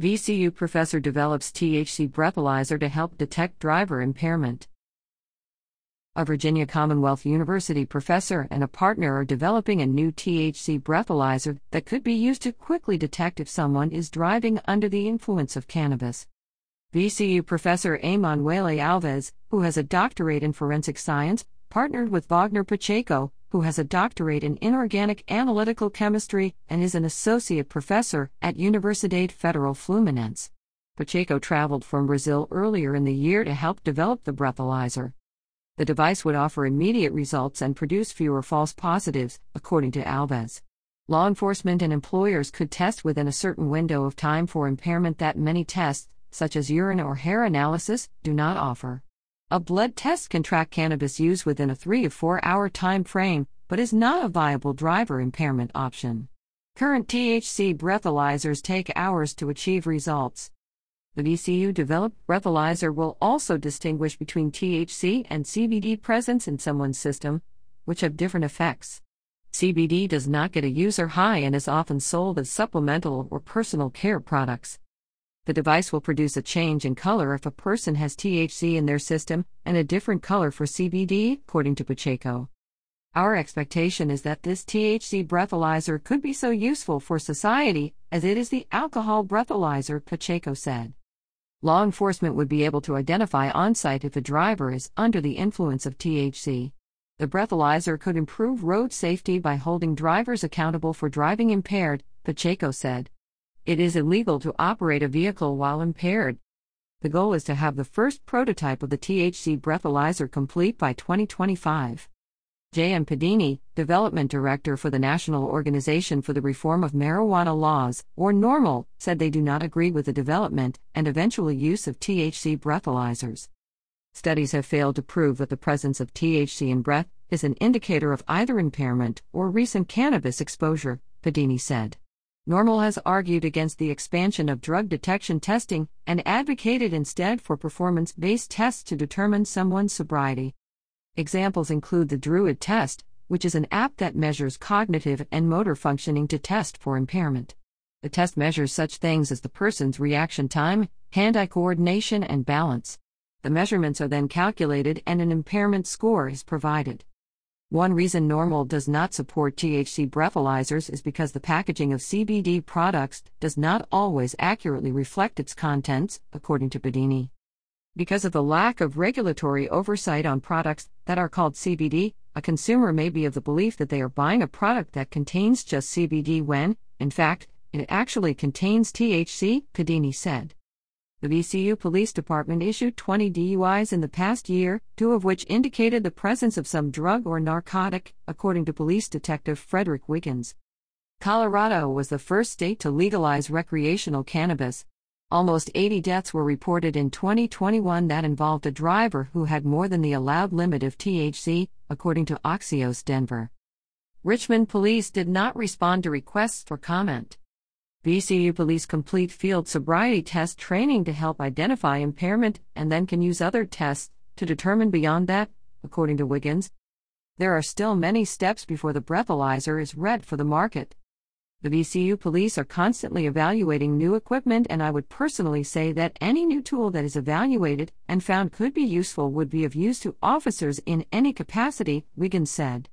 VCU professor develops THC breathalyzer to help detect driver impairment. A Virginia Commonwealth University professor and a partner are developing a new THC breathalyzer that could be used to quickly detect if someone is driving under the influence of cannabis. VCU professor Amon Emanuele Alves, who has a doctorate in forensic science, partnered with Wagner Pacheco, who has a doctorate in inorganic analytical chemistry and is an associate professor at Universidade Federal Fluminense. Pacheco traveled from Brazil earlier in the year to help develop the breathalyzer. The device would offer immediate results and produce fewer false positives, according to Alves. Law enforcement and employers could test within a certain window of time for impairment that many tests, such as urine or hair analysis, do not offer. A blood test can track cannabis use within a 3 to 4 hour time frame, but is not a viable driver impairment option. Current THC breathalyzers take hours to achieve results. The VCU developed breathalyzer will also distinguish between THC and CBD presence in someone's system, which have different effects. CBD does not get a user high and is often sold as supplemental or personal care products. The device will produce a change in color if a person has THC in their system and a different color for CBD, according to Pacheco. Our expectation is that this THC breathalyzer could be so useful for society as it is the alcohol breathalyzer, Pacheco said. Law enforcement would be able to identify on site if a driver is under the influence of THC. The breathalyzer could improve road safety by holding drivers accountable for driving impaired, Pacheco said. It is illegal to operate a vehicle while impaired. The goal is to have the first prototype of the THC breathalyzer complete by 2025. J.M. Pedini, Development Director for the National Organization for the Reform of Marijuana Laws, or NORML, said they do not agree with the development and eventual use of THC breathalyzers. Studies have failed to prove that the presence of THC in breath is an indicator of either impairment or recent cannabis exposure, Pedini said. NORML has argued against the expansion of drug detection testing and advocated instead for performance based tests to determine someone's sobriety. Examples include the Druid test, which is an app that measures cognitive and motor functioning to test for impairment. The test measures such things as the person's reaction time, hand eye coordination, and balance. The measurements are then calculated and an impairment score is provided. One reason NORML does not support THC breathalyzers is because the packaging of CBD products does not always accurately reflect its contents, according to Pedini. Because of the lack of regulatory oversight on products that are called CBD, a consumer may be of the belief that they are buying a product that contains just CBD when, in fact, it actually contains THC, Pedini said. The VCU Police Department issued 20 DUIs in the past year, two of which indicated the presence of some drug or narcotic, according to Police Detective Frederick Wiggins. Colorado was the first state to legalize recreational cannabis. Almost 80 deaths were reported in 2021 that involved a driver who had more than the allowed limit of THC, according to Axios Denver. Richmond police did not respond to requests for comment. VCU police complete field sobriety test training to help identify impairment and then can use other tests to determine beyond that, according to Wiggins. There are still many steps before the breathalyzer is read for the market. The VCU police are constantly evaluating new equipment, and I would personally say that any new tool that is evaluated and found could be useful would be of use to officers in any capacity, Wiggins said.